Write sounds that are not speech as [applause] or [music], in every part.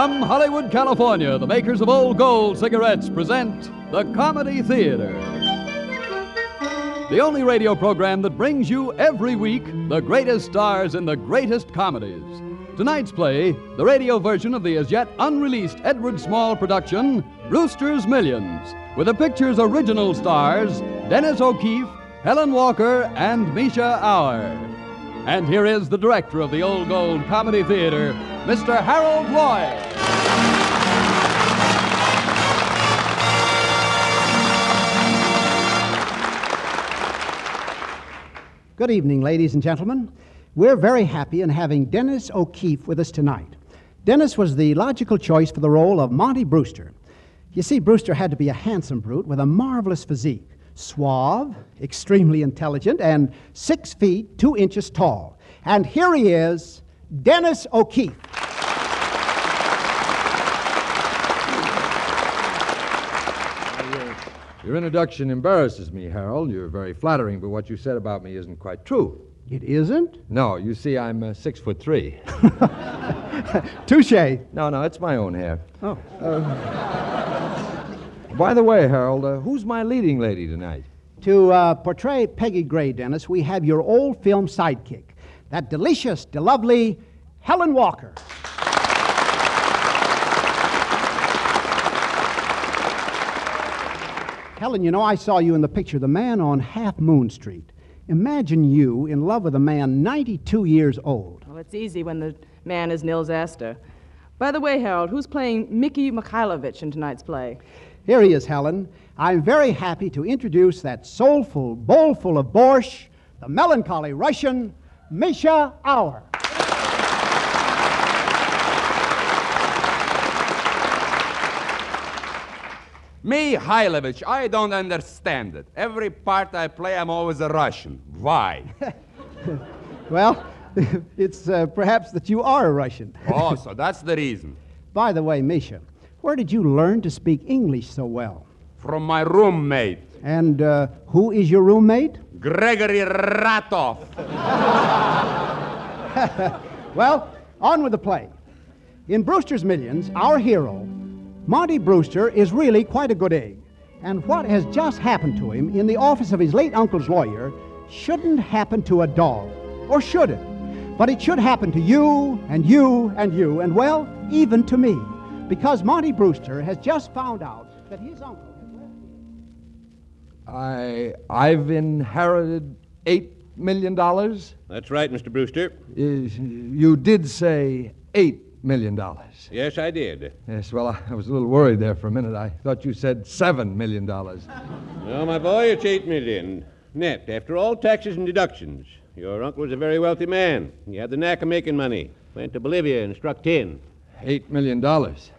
From Hollywood, California, the makers of Old Gold cigarettes present the Comedy Theater. The only radio program that brings you every week the greatest stars in the greatest comedies. Tonight's play, the radio version of the as yet unreleased Edward Small production, Brewster's Millions, with the picture's original stars, Dennis O'Keefe, Helen Walker, and Mischa Auer. And here is the director of the Old Gold Comedy Theater, Mr. Harold Lloyd. Good evening, ladies and gentlemen. We're very happy in having Dennis O'Keefe with us tonight. Dennis was the logical choice for the role of Monty Brewster. You see, Brewster had to be a handsome brute with a marvelous physique, suave, extremely intelligent, and six feet two inches tall. And here he is, Dennis O'Keefe. Your introduction embarrasses me, Harold. You're very flattering, but what you said about me isn't quite true. It isn't? No, you see, I'm uh, six foot three. [laughs] Touche. no, no, it's my own hair. Oh. By the way, Harold, uh, who's my leading lady tonight? To uh, portray Peggy Gray, Dennis, we have your old film sidekick, that delicious, de lovely Helen Walker. Helen, you know, I saw you in the picture, The Man on Half Moon Street. Imagine you in love with a man 92 years old. Well, it's easy when the man is Nils Asther. By the way, Harold, who's playing Mickey Mikhailovich in tonight's play? Here he is, Helen. I'm very happy to introduce that soulful, bowlful of borscht, the melancholy Russian, Mischa Auer. Mihailovich, I don't understand it. Every part I play, I'm always a Russian. Why? [laughs] Well, [laughs] it's uh, perhaps that you are a Russian. oh, [laughs] so that's the reason. By the way, Mischa, where did you learn to speak English so well? From my roommate, And uh, who is your roommate? Gregory Ratoff. [laughs] Well, on with the play. In Brewster's Millions, our hero, Monty Brewster, is really quite a good egg. And what has just happened to him in the office of his late uncle's lawyer shouldn't happen to a dog. Or should it? But it should happen to you, and you, and you, and well, even to me. Because Monty Brewster has just found out that his uncle has left him. I I've inherited eight million dollars. That's right, Mr. Brewster. Is- You did say eight million dollars. Yes, I did. Yes. Well, I, I was a little worried there for a minute. I thought you said seven million dollars. no, my boy, it's eight million. Net, after all taxes and deductions. Your uncle was a very wealthy man. He had the knack of making money. Went to Bolivia and struck tin. Eight million dollars,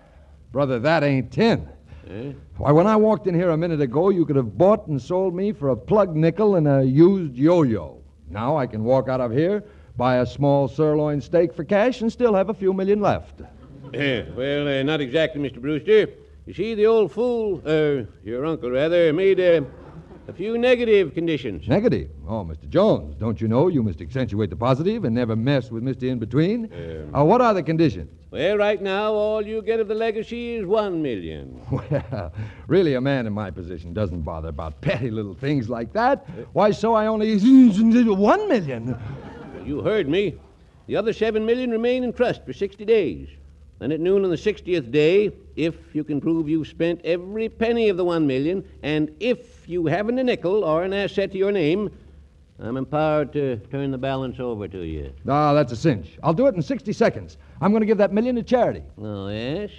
brother. That ain't ten. Eh? Why, when I walked in here a minute ago, you could have bought and sold me for a plug nickel and a used yo-yo. Now I can walk out of here, buy a small sirloin steak for cash, and still have a few million left. Eh, well, uh, not exactly, Mr. Brewster. You see, the old fool, uh, your uncle rather, made uh, a few negative conditions. Negative. Oh, Mr. Jones, don't you know you must accentuate the positive and never mess with Mr. In Between? Uh, what are the conditions? Well, right now, all you get of the legacy is one million. [laughs] Well, really, a man in my position doesn't bother about petty little things like that. Why, so I only [laughs] one million. You heard me. The other seven million remain in trust for 60 days. Then at noon on the 60th day, if you can prove you've spent every penny of the one million, and if you haven't a nickel or an asset to your name, I'm empowered to turn the balance over to you. Ah, that's a cinch. I'll do it in 60 seconds. I'm going to give that million to charity. Oh, yes?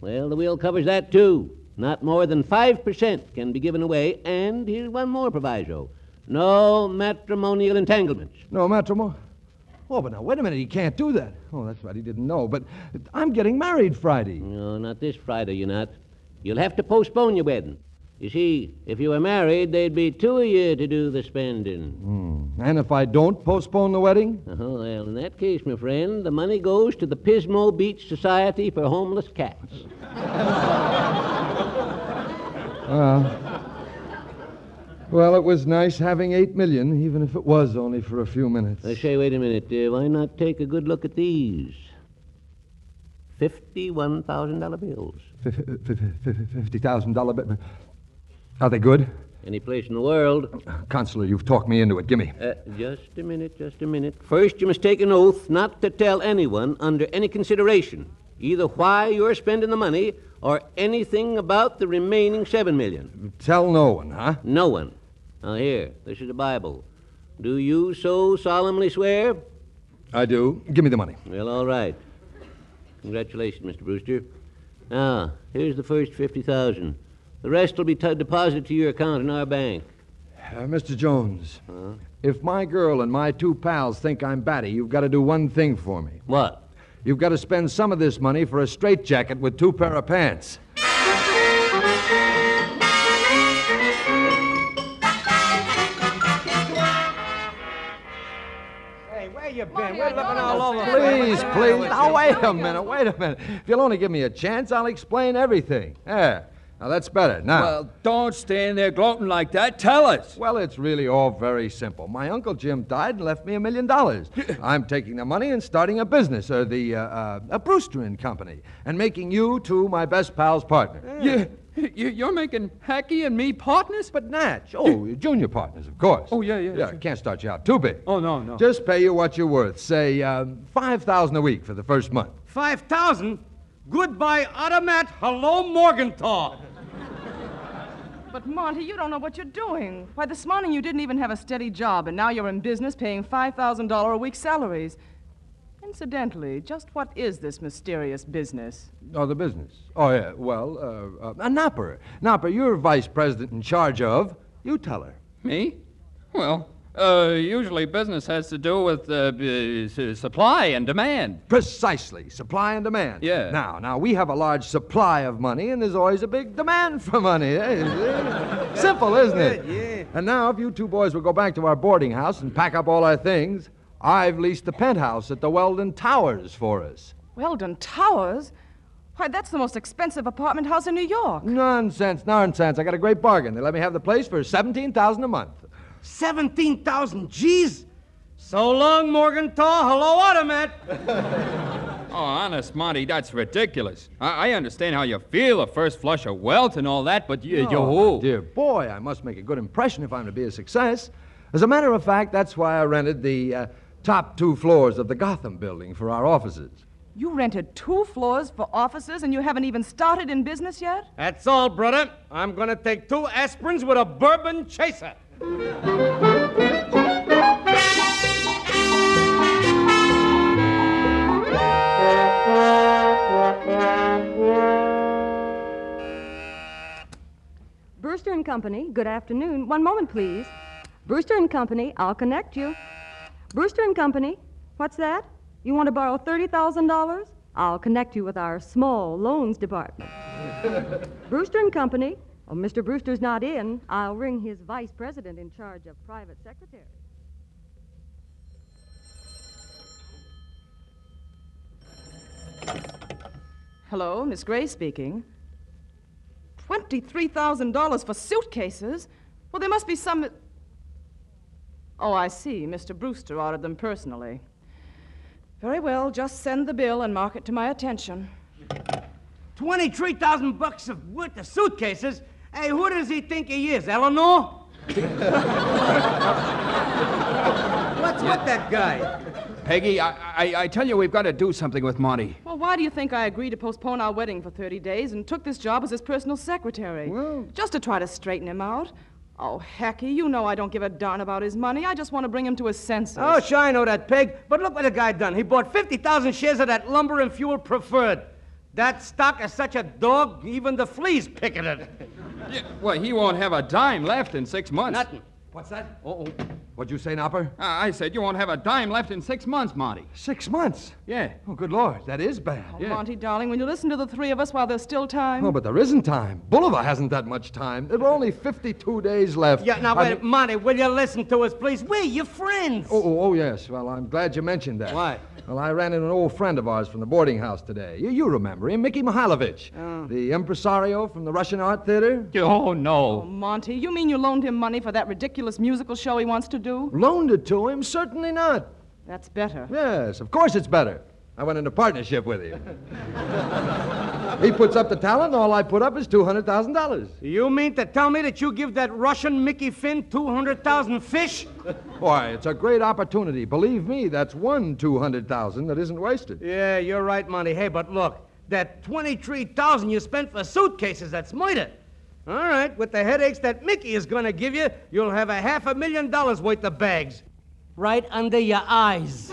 Well, the will covers that, too. Not more than 5% can be given away, and here's one more proviso no matrimonial entanglements. No, matrimony. Oh, but now, wait a minute. He can't do that. Oh, that's right. He didn't know. But I'm getting married Friday. No, not this Friday, you're not. You'll have to postpone your wedding. You see, if you were married, there'd be two of you to do the spending. Hmm. And if I don't postpone the wedding? Oh, well, in that case, my friend, the money goes to the Pismo Beach Society for Homeless Cats. [laughs] Uh, well, it was nice having eight million, even if it was only for a few minutes. I say, wait a minute. Uh, why not take a good look at these? $51,000 bills. Fifty thousand dollar bills. Are they good? Any place in the world. Consular, you've talked me into it. Gimme. Uh, just a minute, just a minute. First, you must take an oath not to tell anyone under any consideration either why you're spending the money or anything about the remaining seven million. Tell no one, huh? No one. Now, here, this is the Bible. Do you so solemnly swear? I do. Give me the money. Well, all right. Congratulations, Mr. Brewster. Now, here's the first 50000 The rest will be t- deposited to your account in our bank. Uh, Mr. Jones, if my girl and my two pals think I'm batty, you've got to do one thing for me. What? You've got to spend some of this money for a straitjacket with two pair of pants. You been? We're I looking all over. understand. Please, please. Now, wait a minute, wait a minute. If you'll only give me a chance, I'll explain everything. There. Now, that's better. Now. Well, don't stand there gloating like that. Tell us. Well, it's really all very simple. My Uncle Jim died and left me a million dollars. [laughs] I'm taking the money and starting a business, or the, uh, uh, a Brewster and Company, and making you two my best pals partner. You, [laughs] you, you're making Hacky and me partners? But Natch, oh, you're junior partners, of course. Oh, yeah, yeah, Yeah, sure. can't start you out too big. Oh, no, no. Just pay you what you're worth. Say, um, 5000 a week for the first month. 5,000? Goodbye, Automat. Hello, Morgenthau. But, Monty, you don't know what you're doing. Why, this morning you didn't even have a steady job, and now you're in business paying $5,000 a week salaries. Incidentally, just what is this mysterious business? Oh, the business. Oh, yeah. Well, uh, uh, Napper. Nopper. Nopper, you're vice president in charge of. You tell her. Me? Well, uh, usually business has to do with uh, b- s- supply and demand. Precisely. Supply and demand. Yeah. Now, now, we have a large supply of money, and there's always a big demand for money. eh? Simple, isn't it? yeah. And now, if you two boys will go back to our boarding house and pack up all our things, I've leased the penthouse at the Weldon Towers for us. Weldon Towers? Why, that's the most expensive apartment house in New York. Nonsense, nonsense. I got a great bargain. They let me have the place for 17000 a month. 17,000 G's? So long, Morgenthau. Hello, Automat. [laughs] Oh, honest, Monty, that's ridiculous. I, I understand how you feel, a first flush of wealth and all that, but you, you Oh, dear boy, I must make a good impression if I'm to be a success. As a matter of fact, that's why I rented the uh, top two floors of the Gotham building for our offices. You rented two floors for offices, and you haven't even started in business yet? That's all, brother. I'm gonna take two aspirins with a bourbon chaser. Brewster and Company, good afternoon. One moment, please. Brewster and Company, I'll connect you. Brewster and Company, what's that? You want to borrow $30,000? I'll connect you with our small loans department. [laughs] Brewster and Company, oh, Mr. Brewster's not in. I'll ring his vice president in charge of private secretary. Hello, Miss Gray speaking. $23,000 for suitcases? Well, there must be some. Oh, I see. Mr. Brewster ordered them personally. Very well, just send the bill and mark it to my attention. 23,000 bucks of worth of suitcases? Hey, who does he think he is, Eleanor? [laughs] What's with that guy? Peggy, I, I, I tell you, we've got to do something with Monty. Well, why do you think I agreed to postpone our wedding for 30 days and took this job as his personal secretary? Well- Just to try to straighten him out. Oh, Hecky, you know I don't give a darn about his money. I just want to bring him to his senses. Oh, sure, I know that, Peg. But look what the guy done. He bought 50,000 shares of that lumber and fuel preferred. That stock is such a dog, even the fleas picking it. Yeah, well, he won't have a dime left in six months. Nothing. What's that? Oh, what'd you say, Nopper? Uh, I said you won't have a dime left in six months, Monty. Six months. Yeah. Oh, good Lord, that is bad. Oh, Monty, darling, will you listen to the three of us while there's still time? Oh, but there isn't time. Bolivar hasn't that much time. There were only 52 days left. Yeah, now, I wait, Monty, will you listen to us, please? We're your friends. Oh, oh, oh, yes. Well, I'm glad you mentioned that. Why? Well, I ran into an old friend of ours from the boarding house today. You, you remember him, Mickey Mihailovich, Oh. the impresario from the Russian Art Theater. Oh, no. Oh, no. Monty, you mean you loaned him money for that ridiculous musical show he wants to do? Loaned it to him? Certainly not. That's better. Yes, of course it's better. I went into partnership with him. he puts up the talent, all I put up is $200,000. You mean to tell me that you give that Russian Mickey Finn 200,000 fish? Why, it's a great opportunity. Believe me, that's one 200,000 that isn't wasted. Yeah, you're right, Monty. Hey, but look, that 23,000 you spent for suitcases, that's murder. All right, with the headaches that Mickey is going to give you, you'll have a half a million dollars worth of bags. Right under your eyes.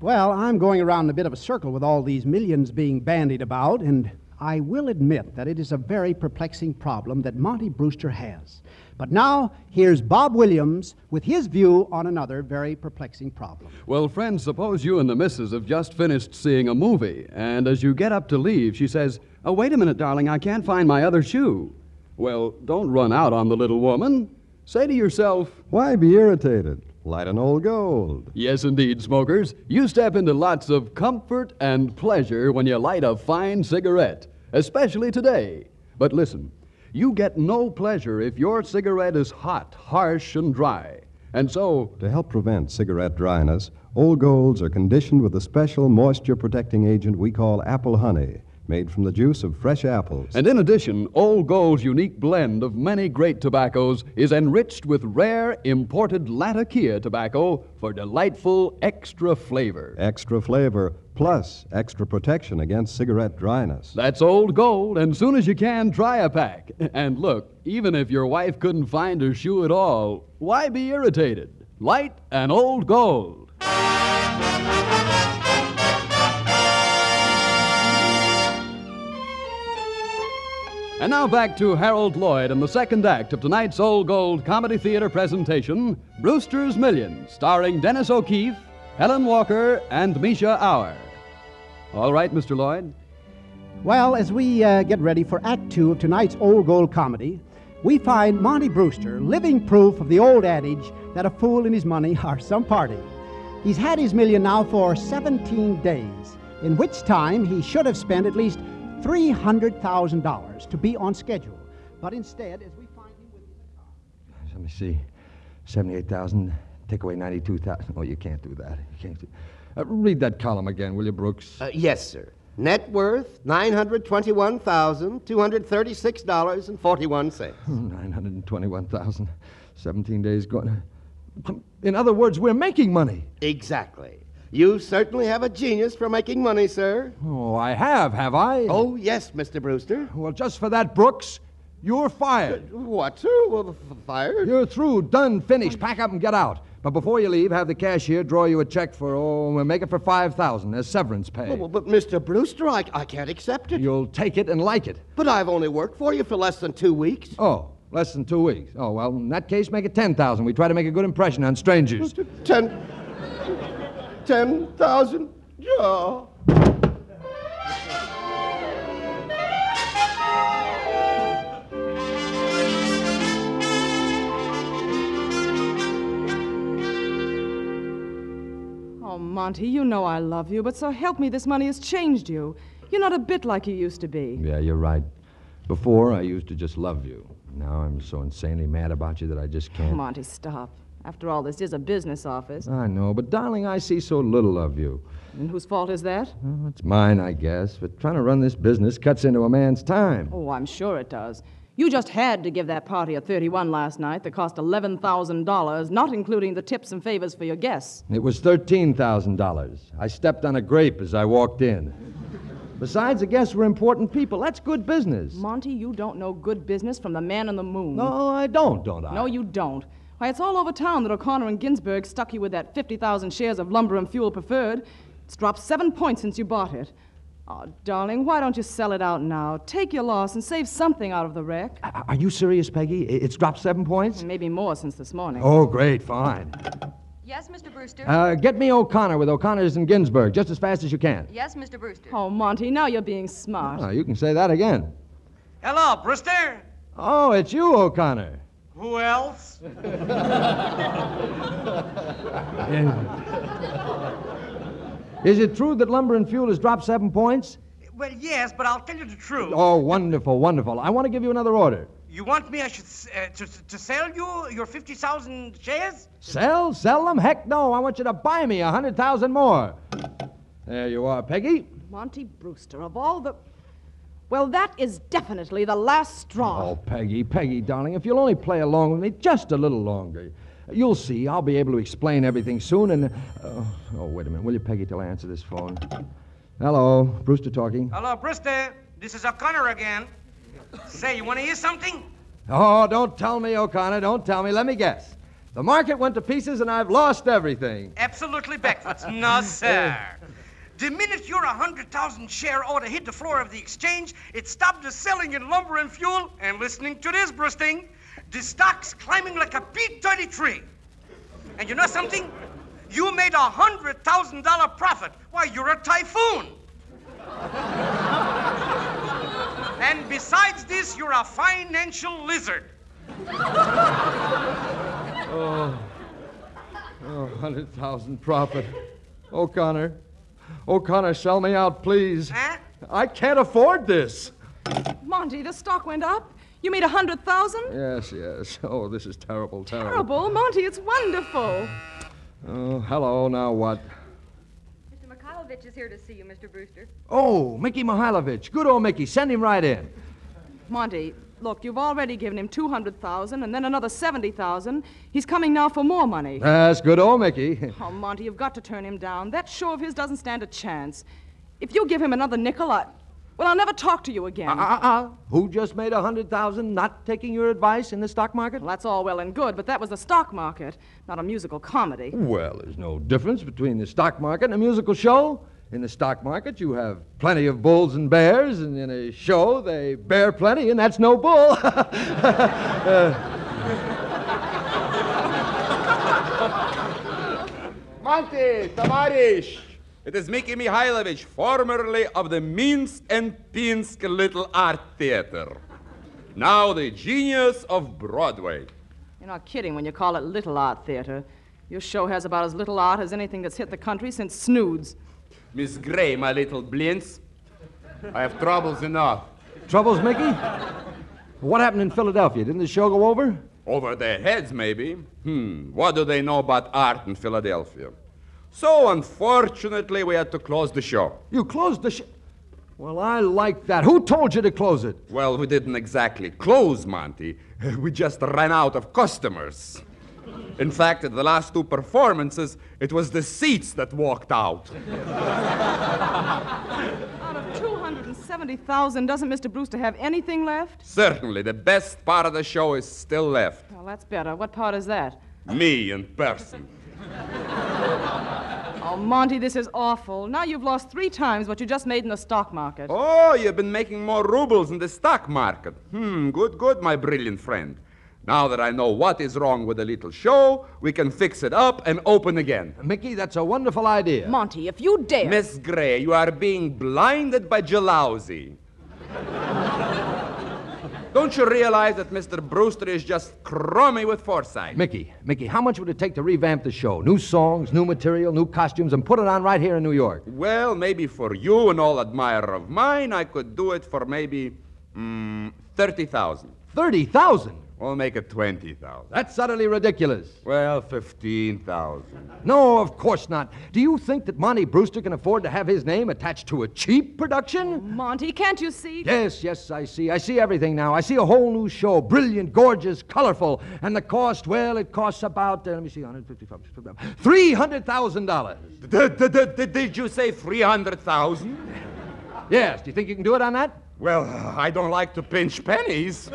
Well, I'm going around in a bit of a circle with all these millions being bandied about, and I will admit that it is a very perplexing problem that Monty Brewster has. But now, here's Bob Williams with his view on another very perplexing problem. Well, friends, suppose you and the missus have just finished seeing a movie, and as you get up to leave, she says, Oh, wait a minute, darling, I can't find my other shoe. Well, don't run out on the little woman. Say to yourself, Why be irritated? Light an old gold. Yes, indeed, smokers. You step into lots of comfort and pleasure when you light a fine cigarette, especially today. But listen, you get no pleasure if your cigarette is hot, harsh, and dry. And so, To help prevent cigarette dryness, old golds are conditioned with a special moisture protecting agent we call apple honey, made from the juice of fresh apples. and in addition, Old Gold's unique blend of many great tobaccos is enriched with rare imported Latakia tobacco for delightful extra flavor. Extra flavor plus extra protection against cigarette dryness. That's Old Gold, and soon as you can, try a pack. [laughs] And look, even if your wife couldn't find her shoe at all, why be irritated? Light an Old Gold. And now back to Harold Lloyd and the second act of tonight's Old Gold Comedy Theater presentation, Brewster's Millions, starring Dennis O'Keefe, Helen Walker, and Mischa Auer. All right, Mr. Lloyd. Well, as we uh, get ready for Act Two of tonight's Old Gold comedy, we find Monty Brewster living proof of the old adage that a fool and his money are some party. He's had his million now for 17 days, in which time he should have spent at least $300,000 to be on schedule. But instead, as we find him with the car. Let me see. 78,000. Take away 92,000. Oh, you can't do that. You can't do... Uh, read that column again, will you, Brooks? Uh, yes, sir. Net worth $921,236.41. [laughs] 921,000. 17 days gone. In other words, we're making money. Exactly. You certainly have a genius for making money, sir. Oh, I have, have I? Oh, yes, Mr. Brewster. Well, just for that, Brooks, you're fired. Uh, what, sir? Well, fired? You're through, done, finished. Pack up and get out. But before you leave, have the cashier draw you a check for, oh, we'll make it for 5000 as severance pay. Well, but, Mr. Brewster, I, I can't accept it. You'll take it and like it. But I've only worked for you for less than two weeks. Oh, less than two weeks. Oh, well, in that case, make it 10000 We try to make a good impression on strangers. Ten. Ten thousand? Yeah. Oh, Monty, you know I love you, but so help me, this money has changed you. You're not a bit like you used to be. Yeah, you're right. Before, I used to just love you. Now I'm so insanely mad about you that I just can't. Monty, stop. After all, this is a business office. I know, but darling, I see so little of you. And whose fault is that? It's mine, I guess, but trying to run this business cuts into a man's time. Oh, I'm sure it does. You just had to give that party at 31 last night that cost $11,000, not including the tips and favors for your guests. It was $13,000. I stepped on a grape as I walked in. Besides, the guests were important people. That's good business. Monty, you don't know good business from the man on the moon. No, I don't, don't I? No, you don't. Why, it's all over town that O'Connor and Ginsburg stuck you with that 50,000 shares of lumber and fuel preferred. It's dropped seven points since you bought it. Oh, darling, why don't you sell it out now? Take your loss and save something out of the wreck. Are you serious, Peggy? It's dropped seven points? Maybe more since this morning. Oh, great, fine. Yes, Mr. Brewster? Uh, get me O'Connor with O'Connor's and Ginsburg just as fast as you can. yes, Mr. Brewster. Oh, Monty, now you're being smart. Oh, you can say that again. Hello, Brewster. Oh, it's you, O'Connor. Who else? [laughs] Is it true that lumber and fuel has dropped seven points? Well, yes, but I'll tell you the truth. Oh, wonderful, wonderful. I want to give you another order. You want me I should uh, to, to sell you your 50,000 shares? Sell? Sell them? Heck no. I want you to buy me a hundred thousand more. There you are, Peggy. Monty Brewster, of all the. Well, that is definitely the last straw. Oh, Peggy, Peggy, darling, if you'll only play along with me just a little longer, you'll see. I'll be able to explain everything soon. And uh, oh, wait a minute, will you, Peggy, till I answer this phone? Hello, Brewster talking. Hello, Brewster. This is O'Connor again. Say, you want to hear something? Oh, don't tell me, O'Connor. Don't tell me. Let me guess. The market went to pieces and I've lost everything. Absolutely backwards. no, sir. [laughs] The minute your 100,000 share order hit the floor of the exchange, it stopped the selling in lumber and fuel. And listening to this, Brewsting, the stock's climbing like a P-33. And you know something? You made a $100,000 profit. Why, you're a typhoon. [laughs] and besides this, you're a financial lizard. Oh, oh 100,000 profit. Oh, O'Connor. Oh, O'Connor, sell me out, please. Huh? I can't afford this. Monty, the stock went up. You made a hundred thousand? Yes, yes. Oh, this is terrible, terrible. Terrible, Monty. It's wonderful. Oh, hello. Now what? Mr. Mikhailovich is here to see you, Mr. Brewster. Oh, Mickey Mihailovich. Good old Mickey. Send him right in. Monty, look, you've already given him two hundred thousand, and then another seventy thousand. He's coming now for more money. That's good old Mickey. [laughs] Oh, Monty, you've got to turn him down. That show of his doesn't stand a chance. If you give him another nickel, I. Well, I'll never talk to you again. Uh, uh, uh. Who just made a hundred thousand not taking your advice in the stock market? Well, that's all well and good, but that was the stock market, not a musical comedy. Well, there's no difference between the stock market and a musical show. In the stock market, you have plenty of bulls and bears, and in a show, they bear plenty, and that's no bull. [laughs] Uh, Monty, Tavarish. It is Mickey Mihailovich, formerly of the Minsk and Pinsk Little Art Theater. Now the genius of Broadway. You're not kidding when you call it Little Art Theater. Your show has about as little art as anything that's hit the country since Snoods. Miss Gray, my little blintz. I have troubles enough. Troubles, Mickey? What happened in Philadelphia? Didn't the show go over? Over their heads, maybe. Hmm, what do they know about art in Philadelphia? So, unfortunately, we had to close the show. You closed the show. Well, I like that. Who told you to close it? Well, we didn't exactly close, Monty. [laughs] We just ran out of customers. In fact, at the last two performances, it was the seats that walked out. Out of 270,000, doesn't Mr. Brewster have anything left? Certainly, the best part of the show is still left. Well, that's better. What part is that? Me in person. [laughs] Oh, Monty, this is awful. Now you've lost three times what you just made in the stock market. Oh, you've been making more rubles in the stock market. Hmm, good, good, my brilliant friend. Now that I know what is wrong with the little show, we can fix it up and open again. Mickey, that's a wonderful idea. Monty, if you dare. Miss Gray, you are being blinded by Jalowzy. Don't you realize that Mr. Brewster is just crummy with foresight? Mickey, Mickey, how much would it take to revamp the show? New songs, new material, new costumes, and put it on right here in New York? Well, maybe for you, an old admirer of mine, I could do it for maybe mm, 30,000. 30,000? We'll make it 20,000. That's utterly ridiculous. Well, 15,000. No, of course not. Do you think that Monty Brewster can afford to have his name attached to a cheap production? Monty, can't you see? Yes, yes, I see. I see everything now. I see a whole new show. Brilliant, gorgeous, colorful. And the cost, well, it costs about, uh, let me see, 155, $300,000. Did, did, did, did you say 300,000? Yes, do you think you can do it on that? Well, I don't like to pinch pennies. [laughs]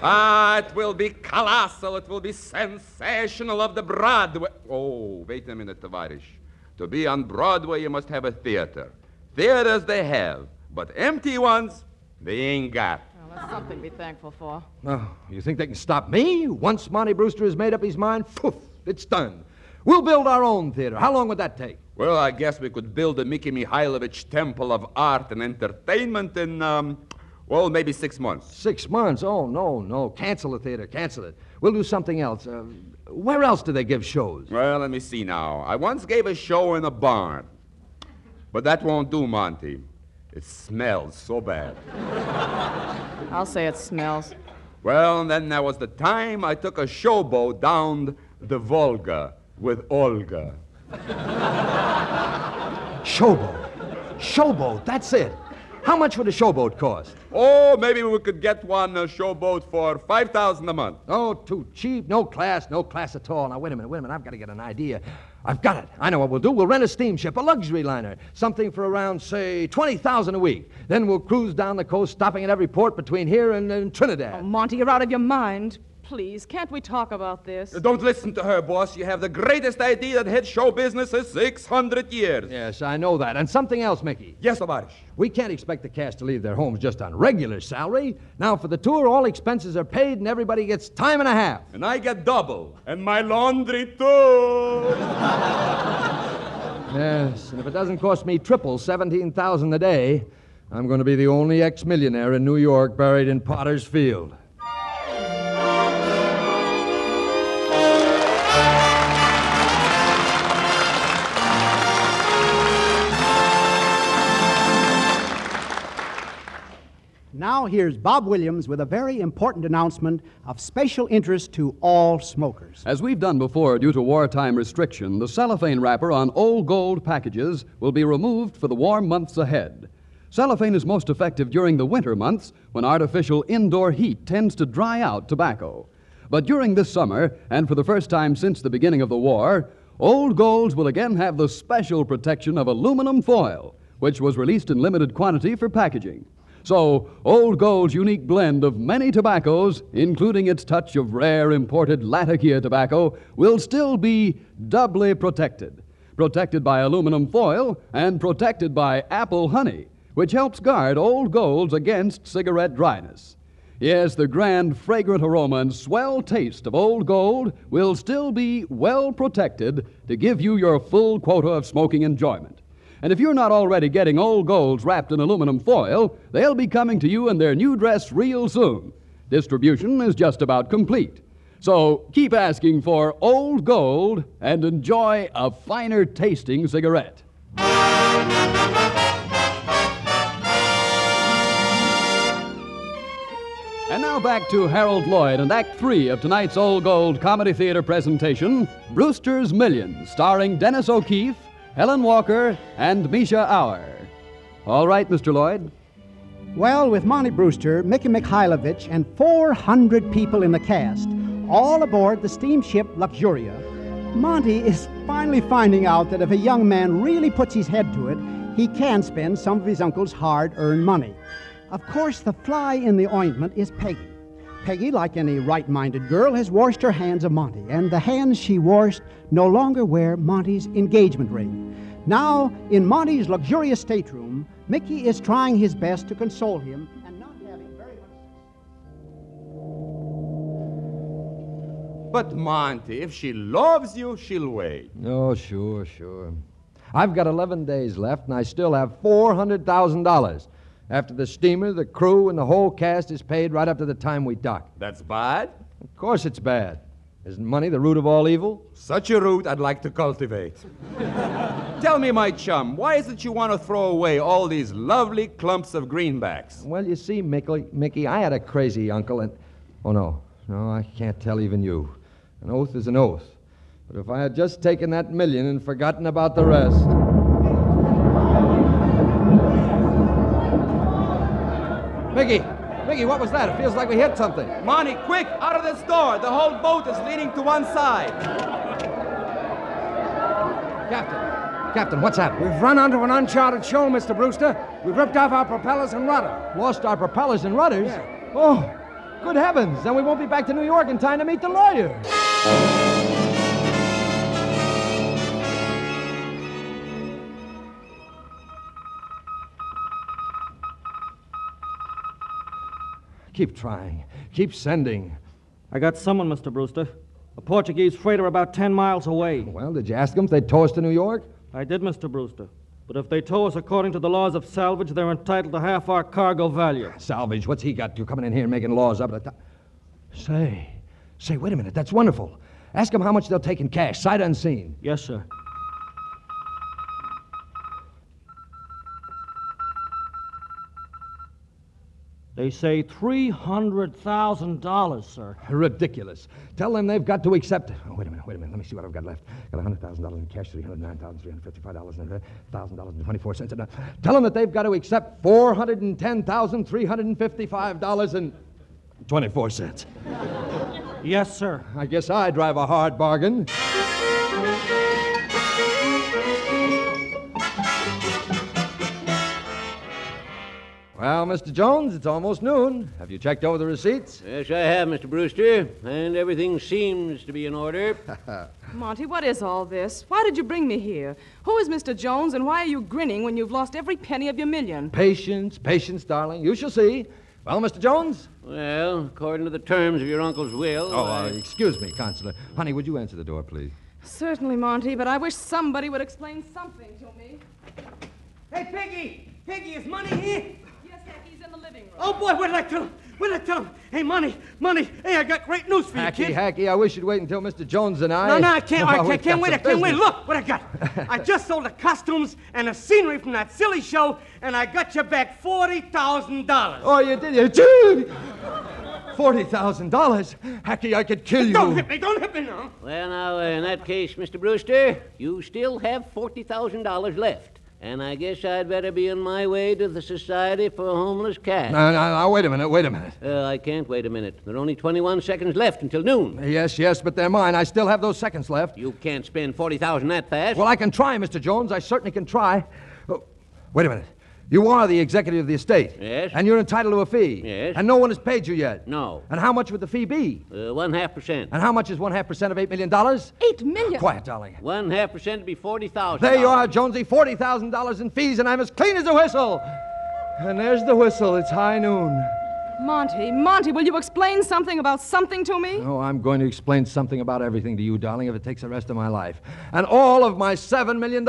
ah, it will be colossal. It will be sensational of the Broadway. Oh, wait a minute, Tavarish. To be on Broadway, you must have a theater. Theaters they have, but empty ones they ain't got. Well, that's something to be thankful for. Oh, you think they can stop me? Once Monty Brewster has made up his mind, poof, it's done. We'll build our own theater. How long would that take? Well, I guess we could build a Mickey Mihailovich Temple of Art and Entertainment in, um, well, maybe six months. Six months? Oh, no, no. Cancel the theater. Cancel it. We'll do something else. Uh, where else do they give shows? Well, let me see now. I once gave a show in a barn. But that won't do, Monty. It smells so bad. [laughs] I'll say it smells. Well, then there was the time I took a showboat down the Volga with Olga. [laughs] Showboat. Showboat, that's it. How much would a showboat cost? Oh, maybe we could get one uh, showboat for 5000 a month. Oh, too cheap. No class, no class at all. Now, wait a minute, wait a minute. I've got to get an idea. I've got it. I know what we'll do. We'll rent a steamship, a luxury liner, something for around, say, 20000 a week. Then we'll cruise down the coast, stopping at every port between here and, and Trinidad. Oh, Monty, you're out of your mind. Please, can't we talk about this? Don't listen to her, boss. You have the greatest idea that had show business in 600 years. Yes, I know that. And something else, Mickey. Yes, Tovarish. We can't expect the cast to leave their homes just on regular salary. Now, for the tour, all expenses are paid and everybody gets time and a half. And I get double. And my laundry, too. [laughs] Yes, and if it doesn't cost me triple, 17000 a day, I'm going to be the only ex-millionaire in New York buried in Potter's Field. Now here's Bob Williams with a very important announcement of special interest to all smokers. As we've done before due to wartime restriction, the cellophane wrapper on old gold packages will be removed for the warm months ahead. Cellophane is most effective during the winter months when artificial indoor heat tends to dry out tobacco. But during this summer, and for the first time since the beginning of the war, Old Golds will again have the special protection of aluminum foil, which was released in limited quantity for packaging. So, Old Gold's unique blend of many tobaccos, including its touch of rare imported Latakia tobacco, will still be doubly protected. Protected by aluminum foil and protected by apple honey, which helps guard Old Gold's against cigarette dryness. Yes, the grand, fragrant aroma and swell taste of Old Gold will still be well protected to give you your full quota of smoking enjoyment. And if you're not already getting Old Golds wrapped in aluminum foil, they'll be coming to you in their new dress real soon. Distribution is just about complete. So keep asking for Old Gold and enjoy a finer tasting cigarette. And now back to Harold Lloyd and Act Three of tonight's Old Gold Comedy Theater presentation Brewster's Millions, starring Dennis O'Keefe, Helen Walker, and Mischa Auer. All right, Mr. Lloyd. Well, with Monty Brewster, Mickey Mikhailovich, and 400 people in the cast, all aboard the steamship Luxuria, Monty is finally finding out that if a young man really puts his head to it, he can spend some of his uncle's hard earned money. Of course, the fly in the ointment is Peggy. Peggy, like any right minded girl, has washed her hands of Monty, and the hands she washed no longer wear Monty's engagement ring. Now, in Monty's luxurious stateroom, Mickey is trying his best to console him and not having very much. Success. But, Monty, if she loves you, she'll wait. Oh, sure, sure. I've got 11 days left, and I still have $400,000. After the steamer, the crew, and the whole cast is paid right up to the time we dock. That's bad? Of course it's bad. Isn't money the root of all evil? Such a root I'd like to cultivate. [laughs] Tell me, my chum, why is it you want to throw away all these lovely clumps of greenbacks? Well, you see, Mickey, Mickey, I had a crazy uncle, and. Oh, no. No, I can't tell even you. An oath is an oath. But if I had just taken that million and forgotten about the rest. Mickey! Mickey, what was that? It feels like we hit something. Monty, quick, out of this door. The whole boat is leaning to one side. Captain! Captain, what's happened? We've run onto an uncharted shoal, Mr. Brewster. We've ripped off our propellers and rudder. Lost our propellers and rudders? Yeah. Oh, good heavens. Then we won't be back to New York in time to meet the lawyer. Keep trying. Keep sending. I got someone, Mr. Brewster. A Portuguese freighter about 10 miles away. Well, did you ask them if they'd tow us to New York? I did, Mr. Brewster. But if they tow us according to the laws of salvage, they're entitled to half our cargo value. Ah, salvage, what's he got? You coming in here and making laws up at the top? Say, say, wait a minute. That's wonderful. Ask them how much they'll take in cash, sight unseen. Yes, sir. They say $300,000, sir. Ridiculous. Tell them they've got to accept. Oh, wait a minute, wait a minute. Let me see what I've got left. Got $100,000 in cash, $309,355 and $1,000.24. And, uh, Tell them that they've got to accept $410,355 and 24 cents. Yes, sir. I guess I drive a hard bargain. Well, Mr. Jones, it's almost noon. Have you checked over the receipts? Yes, I have, Mr. Brewster, and everything seems to be in order. [laughs] Monty, what is all this? Why did you bring me here? Who is Mr. Jones, and why are you grinning when you've lost every penny of your million? Patience, patience, darling. You shall see. Well, Mr. Jones? Well, according to the terms of your uncle's will. Oh, I- uh, excuse me, Consular. Honey, would you answer the door, please? Certainly, Monty, but I wish somebody would explain something to me. Hey, Piggy! Piggy, is money here? Yes, Heck, he's in the living room. Oh, boy, what did I tell him? What did I tell him? Hey, money, money. Hey, I got great news for you, Hacky, kid. hacky, I wish you'd wait until Mr. Jones and I. No, no, I can't. I Oh, [laughs] can't, can't wait. I can't wait. Look what I got. I [laughs] just sold the costumes and the scenery from that silly show, and I got you back forty thousand dollars. Oh, you did, you did. Forty thousand dollars, Hacky, I could kill you. Don't hit me! Don't hit me now. Well, now, uh, in that case, Mr. Brewster, you still have $40,000 left. And I guess I'd better be on my way to the Society for Homeless Cats. No, no, no, wait a minute, wait a minute. Uh, I can't wait a minute. There are only 21 seconds left until noon. Yes, yes, but they're mine. I still have those seconds left. You can't spend 40000 that fast. Well, I can try, Mr. Jones. I certainly can try. Oh, wait a minute. You are the executive of the estate. Yes. And you're entitled to a fee. Yes. And no one has paid you yet. No. And how much would the fee be? Uh, one half percent. And how much is one half percent of eight million dollars? Eight million? Quiet, darling. One half percent would be 40000 There you are, Jonesy. Forty thousand dollars in fees, and I'm as clean as a whistle. And there's the whistle. It's high noon. Monty, Monty, will you explain something about something to me? Oh, I'm going to explain something about everything to you, darling, if it takes the rest of my life. And all of my seven million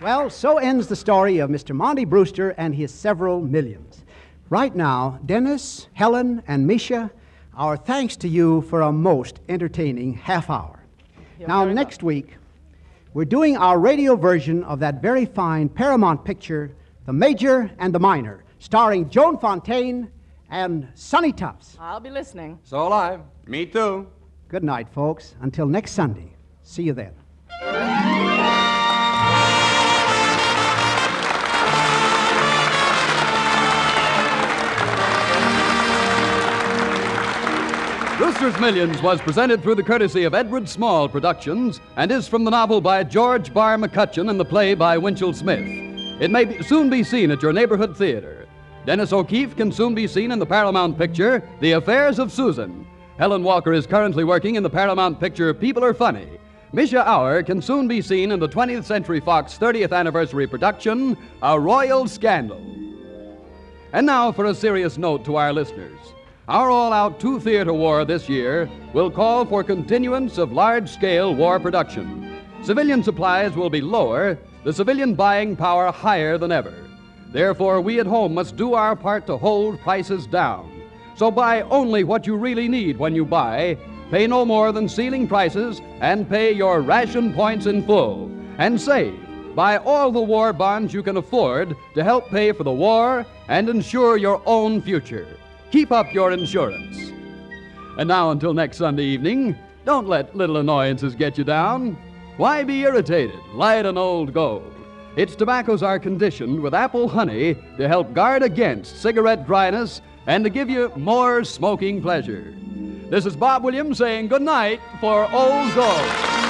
Well, so ends the story of Mr. Monty Brewster and his several millions. Right now, Dennis, Helen, and Mischa, our thanks to you for a most entertaining half hour. now, next week, we're doing our radio version of that very fine Paramount picture, The Major and the Minor, starring Joan Fontaine and Sonny Tufts. I'll be listening. So will I. Me too. Good night, folks. Until next Sunday. See you then. Brewster's Millions was presented through the courtesy of Edward Small Productions and is from the novel by George Barr McCutcheon and the play by Winchell Smith. It may be, soon be seen at your neighborhood theater. Dennis O'Keefe can soon be seen in the Paramount picture The Affairs of Susan. Helen Walker is currently working in the Paramount picture People Are Funny. Mischa Auer can soon be seen in the 20th Century Fox 30th anniversary production A Royal Scandal. And now for a serious note to our listeners. Our all out two theater war this year will call for continuance of large scale war production. Civilian supplies will be lower, the civilian buying power higher than ever. Therefore, we at home must do our part to hold prices down. So buy only what you really need when you buy, pay no more than ceiling prices, and pay your ration points in full. And save. Buy all the war bonds you can afford to help pay for the war and ensure your own future. Keep up your insurance. And now, until next Sunday evening, don't let little annoyances get you down. Why be irritated? Light an old gold. Its tobaccos are conditioned with apple honey to help guard against cigarette dryness and to give you more smoking pleasure. This is Bob Williams saying good night for Old Gold.